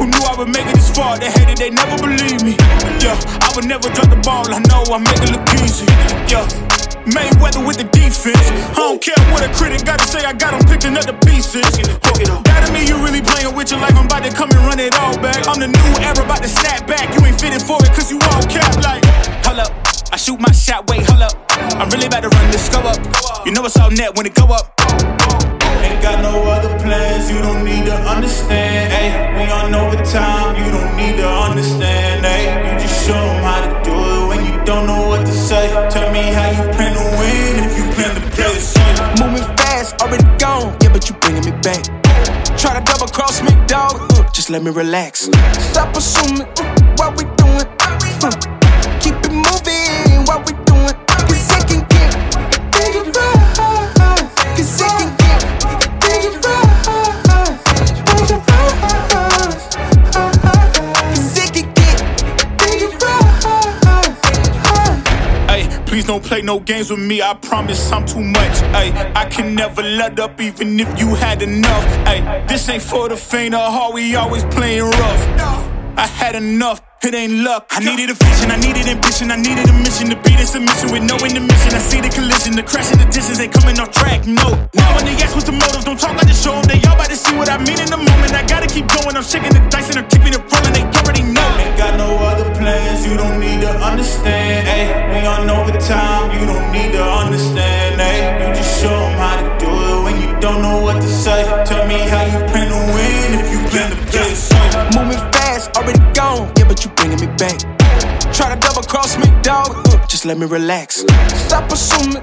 never make it this far. They hated, they never believe me. Yeah, I would never drop the ball. I know I make it look easy. Yeah. Mayweather with the defense. I don't care what a critic gotta say, I got him picking up the pieces. That to me, you really playing with your life. I'm about to come and run it all back. I'm the new era, about to snap back. You ain't fitting for it, cause you all cap like. Hold up, I shoot my shot, wait, hold up. I'm really about to run this go up. You know it's all net when it go up. Ain't got no other you don't need to understand. Ay, we on overtime, you don't need to understand. Ay, you just show them how to do it when you don't know what to say. Tell me how you plan to win if you plan to play the same. Moving fast, already gone, yeah, but you bringing me back. Try to double cross me, dog, just let me relax. Stop assuming please don't play no games with me. I promise I'm too much. Ay, I can never let up even if you had enough. Ay, this ain't for the faint of heart. We always playing rough. I had enough. It ain't luck. I needed a vision, I needed ambition, I needed a mission to beat in submission with no intermission. I see the collision, the crash in the distance ain't coming off track. No, now when they ask what's the motive, don't talk like the show. They all about to see what I mean in the moment. I gotta keep going. I'm shaking the dice and I'm keeping it you don't need to understand. Ay, we on overtime, you don't need to understand. Ay, you just show them how to do it when you don't know what to say. Tell me how you plan to win if you plan to play the same. Moving fast, already gone, yeah, but you bringing me back. Try to double cross me, dog, uh, just let me relax. Stop assuming